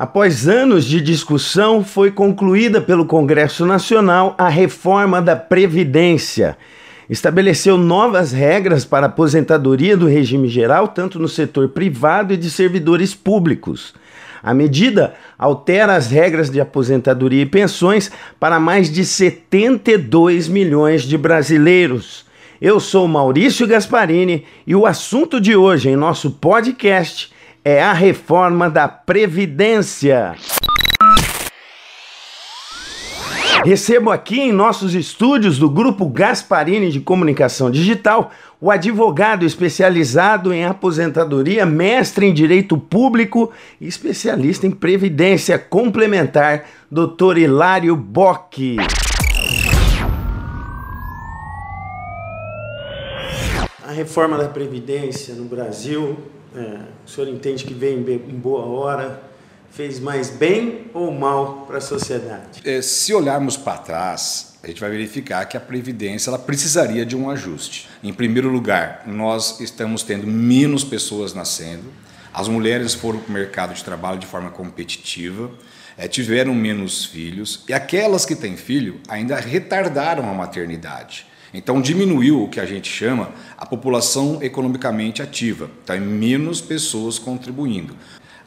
Após anos de discussão, foi concluída pelo Congresso Nacional a reforma da Previdência. Estabeleceu novas regras para a aposentadoria do regime geral, tanto no setor privado e de servidores públicos. A medida altera as regras de aposentadoria e pensões para mais de 72 milhões de brasileiros. Eu sou Maurício Gasparini e o assunto de hoje em nosso podcast é a reforma da Previdência. Recebo aqui em nossos estúdios do Grupo Gasparini de Comunicação Digital o advogado especializado em aposentadoria, mestre em Direito Público e especialista em Previdência Complementar, Dr. Hilário Bock. A reforma da Previdência no Brasil é, o senhor entende que vem em boa hora, fez mais bem ou mal para a sociedade? É, se olharmos para trás, a gente vai verificar que a Previdência ela precisaria de um ajuste. Em primeiro lugar, nós estamos tendo menos pessoas nascendo, as mulheres foram para o mercado de trabalho de forma competitiva, é, tiveram menos filhos, e aquelas que têm filho ainda retardaram a maternidade. Então diminuiu o que a gente chama a população economicamente ativa, é menos pessoas contribuindo.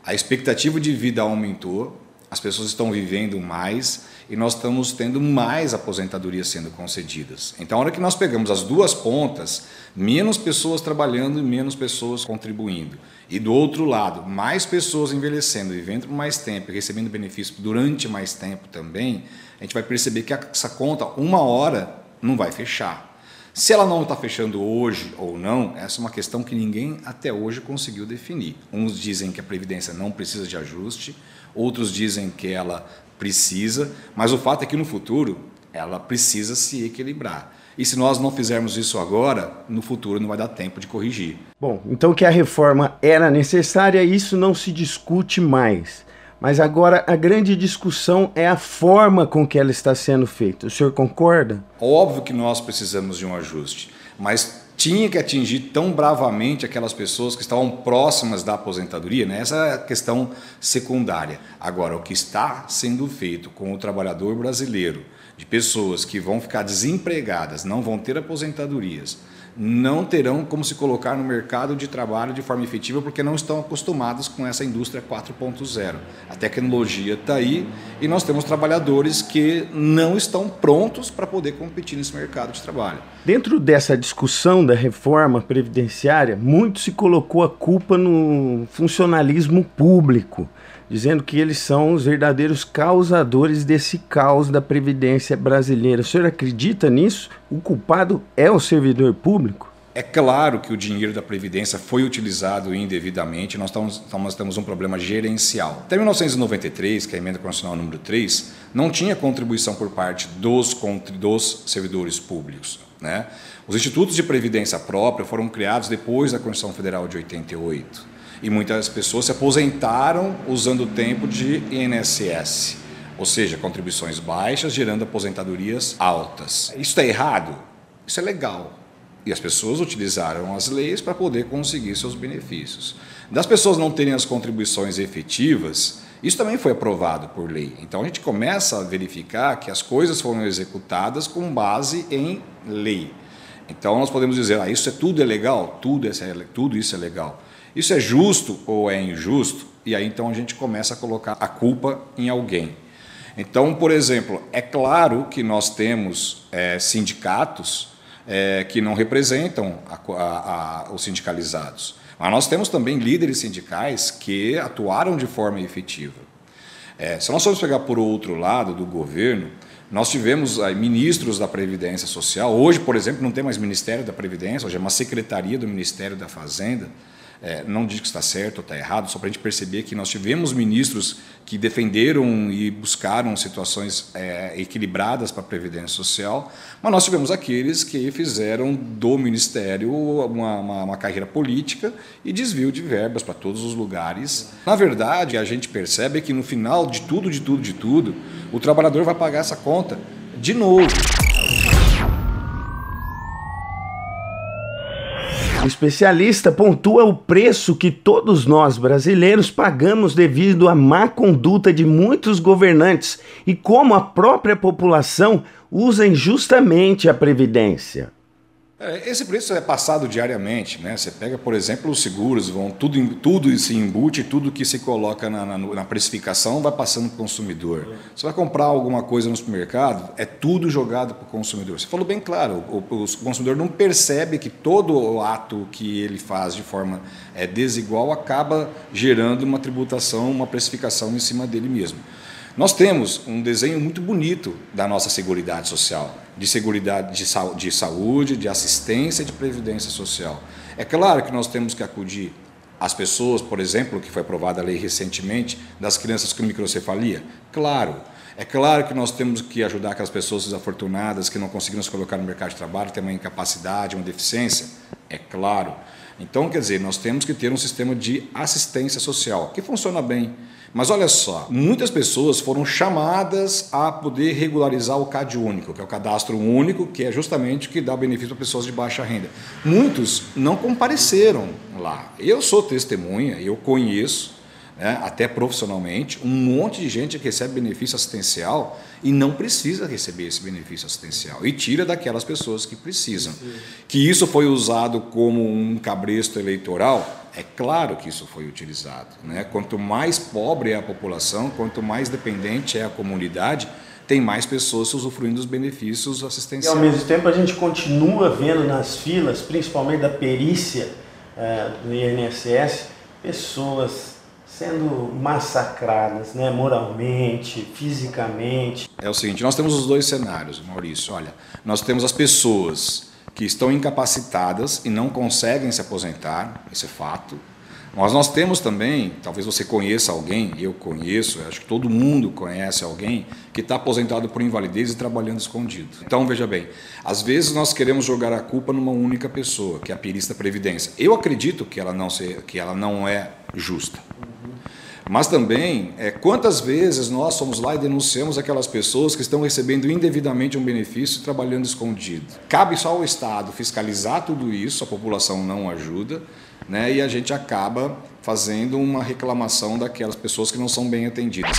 A expectativa de vida aumentou, as pessoas estão vivendo mais e nós estamos tendo mais aposentadorias sendo concedidas. Então, a hora que nós pegamos as duas pontas, menos pessoas trabalhando e menos pessoas contribuindo. E do outro lado, mais pessoas envelhecendo, vivendo por mais tempo e recebendo benefícios durante mais tempo também, a gente vai perceber que essa conta, uma hora, não vai fechar. Se ela não está fechando hoje ou não, essa é uma questão que ninguém até hoje conseguiu definir. Uns dizem que a Previdência não precisa de ajuste, outros dizem que ela precisa, mas o fato é que no futuro ela precisa se equilibrar. E se nós não fizermos isso agora, no futuro não vai dar tempo de corrigir. Bom, então que a reforma era necessária, isso não se discute mais. Mas agora a grande discussão é a forma com que ela está sendo feita. O senhor concorda? Óbvio que nós precisamos de um ajuste, mas tinha que atingir tão bravamente aquelas pessoas que estavam próximas da aposentadoria, né? essa é a questão secundária. Agora, o que está sendo feito com o trabalhador brasileiro, de pessoas que vão ficar desempregadas, não vão ter aposentadorias, não terão como se colocar no mercado de trabalho de forma efetiva porque não estão acostumados com essa indústria 4.0. A tecnologia está aí e nós temos trabalhadores que não estão prontos para poder competir nesse mercado de trabalho. Dentro dessa discussão da reforma previdenciária, muito se colocou a culpa no funcionalismo público dizendo que eles são os verdadeiros causadores desse caos da Previdência brasileira. O senhor acredita nisso? O culpado é o servidor público? É claro que o dinheiro da Previdência foi utilizado indevidamente, nós, estamos, temos um problema gerencial. Até 1993, que é a emenda constitucional número 3, não tinha contribuição por parte dos, dos servidores públicos. Né? Os institutos de previdência própria foram criados depois da Constituição Federal de 88 e muitas pessoas se aposentaram usando o tempo de INSS, ou seja, contribuições baixas gerando aposentadorias altas. Isso está errado? Isso é legal. E as pessoas utilizaram as leis para poder conseguir seus benefícios. Das pessoas não terem as contribuições efetivas, isso também foi aprovado por lei. Então a gente começa a verificar que as coisas foram executadas com base em lei. Então nós podemos dizer, ah, isso é tudo é legal, tudo, é, tudo isso é legal. Isso é justo ou é injusto? E aí então a gente começa a colocar a culpa em alguém. Então, por exemplo, é claro que nós temos é, sindicatos é, que não representam a, a, a, os sindicalizados, mas nós temos também líderes sindicais que atuaram de forma efetiva. É, se nós formos pegar por outro lado do governo, nós tivemos aí, ministros da Previdência Social. Hoje, por exemplo, não tem mais Ministério da Previdência, hoje é uma secretaria do Ministério da Fazenda. É, não digo que está certo ou está errado, só para a gente perceber que nós tivemos ministros que defenderam e buscaram situações é, equilibradas para a Previdência Social, mas nós tivemos aqueles que fizeram do Ministério uma, uma, uma carreira política e desvio de verbas para todos os lugares. Na verdade, a gente percebe que no final de tudo, de tudo, de tudo, o trabalhador vai pagar essa conta de novo. Especialista pontua o preço que todos nós brasileiros pagamos devido à má conduta de muitos governantes e como a própria população usa injustamente a Previdência. É, esse preço é passado diariamente, né? Você pega, por exemplo, os seguros, vão tudo, tudo se embute, tudo que se coloca na, na, na precificação vai passando para o consumidor. Você vai comprar alguma coisa no supermercado, é tudo jogado para o consumidor. Você falou bem claro, o, o, o, consumidor não percebe que todo o ato que ele faz de forma é, desigual acaba gerando uma tributação, uma precificação em cima dele mesmo. Nós temos um desenho muito bonito da nossa Seguridade Social, de Seguridade de, de Saúde, de assistência e de previdência social. É claro que nós temos que acudir às pessoas, por exemplo, que foi aprovada a lei recentemente, das crianças com microcefalia. Claro. É claro que nós temos que ajudar aquelas pessoas desafortunadas que não conseguiram se colocar no mercado de trabalho, têm uma incapacidade, uma deficiência. É claro. Então, quer dizer, nós temos que ter um sistema de assistência social que funciona bem. Mas olha só, muitas pessoas foram chamadas a poder regularizar o CAD único, que é o cadastro único, que é justamente o que dá benefício para pessoas de baixa renda. Muitos não compareceram lá. Eu sou testemunha, eu conheço né, até profissionalmente, um monte de gente que recebe benefício assistencial e não precisa receber esse benefício assistencial e tira daquelas pessoas que precisam. Que isso foi usado como um cabresto eleitoral, é claro que isso foi utilizado. Né? Quanto mais pobre é a população, quanto mais dependente é a comunidade, tem mais pessoas usufruindo dos benefícios assistenciais. E ao mesmo tempo a gente continua vendo nas filas, principalmente da perícia é, do INSS, pessoas sendo massacradas, né, moralmente, fisicamente. É o seguinte, nós temos os dois cenários, Maurício. Olha, nós temos as pessoas que estão incapacitadas e não conseguem se aposentar, esse é fato. Mas nós temos também, talvez você conheça alguém, eu conheço, eu acho que todo mundo conhece alguém que está aposentado por invalidez e trabalhando escondido. Então veja bem, às vezes nós queremos jogar a culpa numa única pessoa, que é a perista previdência. Eu acredito que ela não, se, que ela não é justa. Mas também, é, quantas vezes nós somos lá e denunciamos aquelas pessoas que estão recebendo indevidamente um benefício e trabalhando escondido? Cabe só ao Estado fiscalizar tudo isso, a população não ajuda, né, e a gente acaba fazendo uma reclamação daquelas pessoas que não são bem atendidas.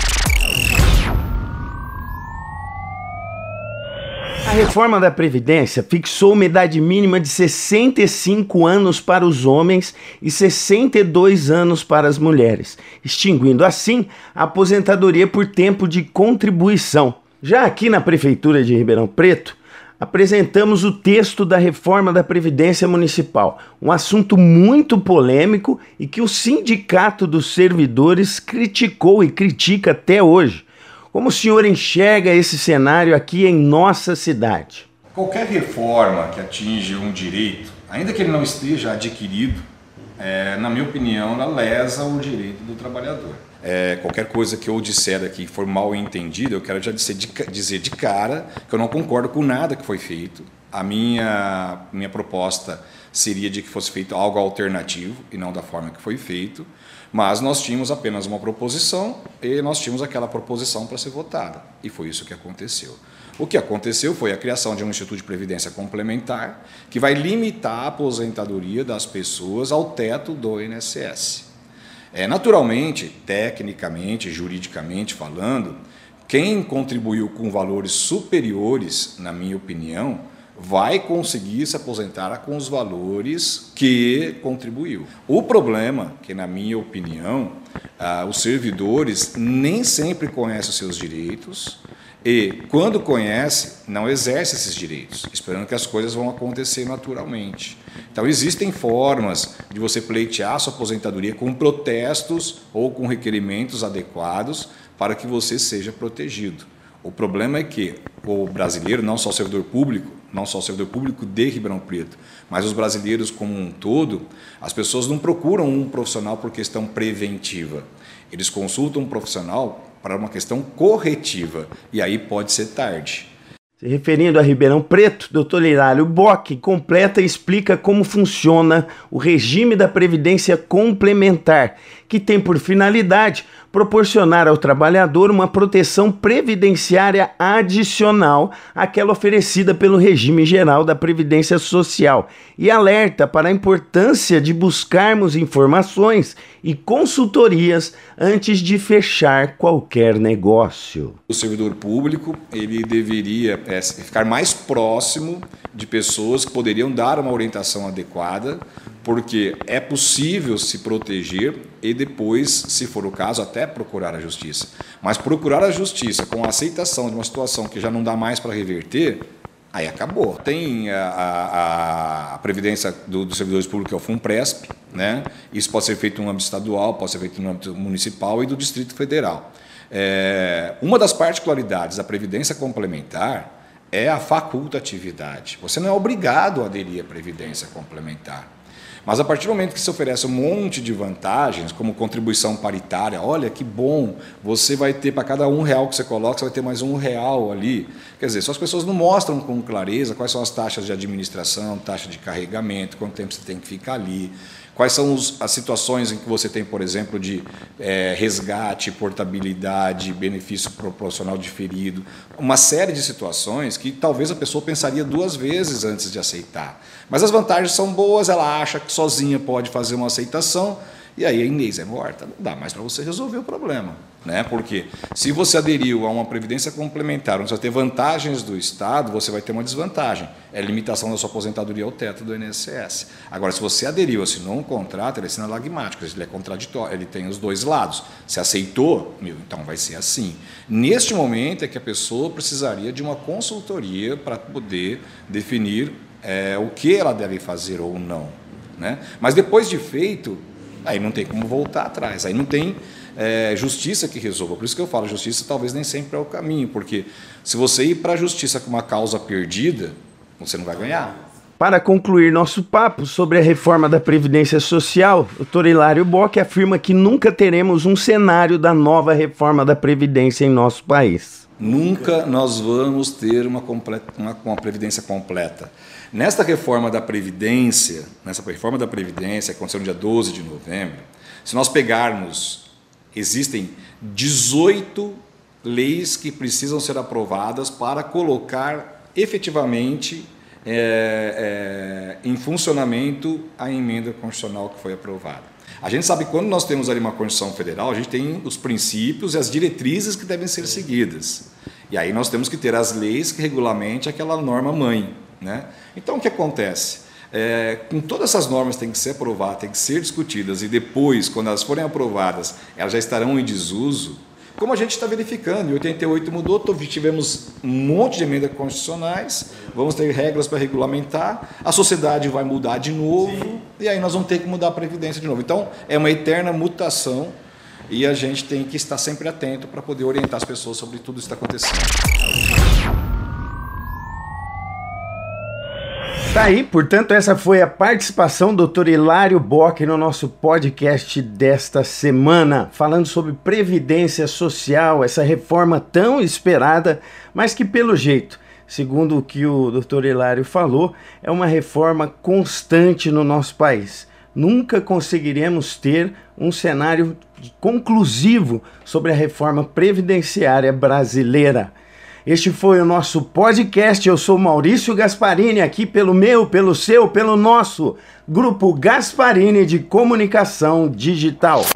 Reforma da Previdência fixou uma idade mínima de 65 anos para os homens e 62 anos para as mulheres, extinguindo assim a aposentadoria por tempo de contribuição. Já aqui na Prefeitura de Ribeirão Preto, apresentamos o texto da reforma da Previdência Municipal, um assunto muito polêmico e que o Sindicato dos Servidores criticou e critica até hoje. Como o senhor enxerga esse cenário aqui em nossa cidade? Qualquer reforma que atinge um direito, ainda que ele não esteja adquirido, é, na minha opinião, ela lesa o direito do trabalhador. É, qualquer coisa que eu disser aqui for mal entendida, eu quero já dizer de, dizer de cara que eu não concordo com nada que foi feito. A minha, minha proposta seria de que fosse feito algo alternativo e não da forma que foi feito. Mas nós tínhamos apenas uma proposição e nós tínhamos aquela proposição para ser votada. E foi isso que aconteceu. O que aconteceu foi a criação de um Instituto de Previdência Complementar que vai limitar a aposentadoria das pessoas ao teto do INSS. É, naturalmente, tecnicamente, juridicamente falando, quem contribuiu com valores superiores, na minha opinião, vai conseguir se aposentar com os valores que contribuiu. O problema, que na minha opinião, ah, os servidores nem sempre conhecem os seus direitos e, quando conhece, não exerce esses direitos, esperando que as coisas vão acontecer naturalmente. Então, existem formas de você pleitear sua aposentadoria com protestos ou com requerimentos adequados para que você seja protegido. O problema é que o brasileiro, não só o servidor público, não só o servidor público de Ribeirão Preto, mas os brasileiros como um todo, as pessoas não procuram um profissional por questão preventiva. Eles consultam um profissional para uma questão corretiva, e aí pode ser tarde. Se referindo a Ribeirão Preto, Dr. Hilário Bock completa e explica como funciona o regime da Previdência Complementar, que tem por finalidade proporcionar ao trabalhador uma proteção previdenciária adicional àquela oferecida pelo regime geral da Previdência Social e alerta para a importância de buscarmos informações e consultorias antes de fechar qualquer negócio. O servidor público ele deveria é, ficar mais próximo de pessoas que poderiam dar uma orientação adequada porque é possível se proteger e depois, se for o caso, até procurar a justiça. Mas procurar a justiça com a aceitação de uma situação que já não dá mais para reverter, aí acabou. Tem a, a, a previdência do, dos servidores públicos, que é o FUNPRESP, né? isso pode ser feito no âmbito estadual, pode ser feito no âmbito municipal e do Distrito Federal. É, uma das particularidades da previdência complementar é a facultatividade. Você não é obrigado a aderir à previdência complementar. Mas a partir do momento que se oferece um monte de vantagens, como contribuição paritária, olha que bom, você vai ter para cada um real que você coloca, você vai ter mais um real ali. Quer dizer, só as pessoas não mostram com clareza quais são as taxas de administração, taxa de carregamento, quanto tempo você tem que ficar ali. Quais são os, as situações em que você tem, por exemplo, de é, resgate, portabilidade, benefício proporcional diferido, uma série de situações que talvez a pessoa pensaria duas vezes antes de aceitar. Mas as vantagens são boas, ela acha que sozinha pode fazer uma aceitação, e aí a Inês é morta. Não dá mais para você resolver o problema. Né? Porque se você aderiu a uma previdência complementar, onde você vai ter vantagens do Estado, você vai ter uma desvantagem. É limitação da sua aposentadoria ao teto do INSS. Agora, se você aderiu, assinou um contrato, ele é sinalagmático, ele é contraditório, ele tem os dois lados. Se aceitou, meu, então vai ser assim. Neste momento é que a pessoa precisaria de uma consultoria para poder definir é, o que ela deve fazer ou não. Né? Mas depois de feito, aí não tem como voltar atrás, aí não tem é, justiça que resolva. Por isso que eu falo, justiça talvez nem sempre é o caminho, porque se você ir para a justiça com uma causa perdida, você não vai ganhar. Para concluir nosso papo sobre a reforma da Previdência Social, o doutor Hilário Bock afirma que nunca teremos um cenário da nova reforma da Previdência em nosso país. Nunca nós vamos ter uma, completa, uma, uma Previdência completa. Nesta reforma da Previdência, nessa reforma da Previdência, que aconteceu no dia 12 de novembro, se nós pegarmos Existem 18 leis que precisam ser aprovadas para colocar efetivamente é, é, em funcionamento a emenda constitucional que foi aprovada. A gente sabe que quando nós temos ali uma Constituição Federal, a gente tem os princípios e as diretrizes que devem ser seguidas. E aí nós temos que ter as leis que regulamente aquela norma mãe. Né? Então o que acontece? É, com todas essas normas têm que ser aprovadas, têm que ser discutidas e depois, quando elas forem aprovadas, elas já estarão em desuso, como a gente está verificando. Em 88 mudou, tivemos um monte de emendas constitucionais, vamos ter regras para regulamentar, a sociedade vai mudar de novo Sim. e aí nós vamos ter que mudar a Previdência de novo. Então, é uma eterna mutação e a gente tem que estar sempre atento para poder orientar as pessoas sobre tudo isso que está acontecendo. Tá aí, portanto, essa foi a participação do Dr. Hilário Bock no nosso podcast desta semana, falando sobre previdência social, essa reforma tão esperada, mas que pelo jeito, segundo o que o Dr. Hilário falou, é uma reforma constante no nosso país. Nunca conseguiremos ter um cenário conclusivo sobre a reforma previdenciária brasileira. Este foi o nosso podcast. Eu sou Maurício Gasparini, aqui pelo meu, pelo seu, pelo nosso grupo Gasparini de Comunicação Digital.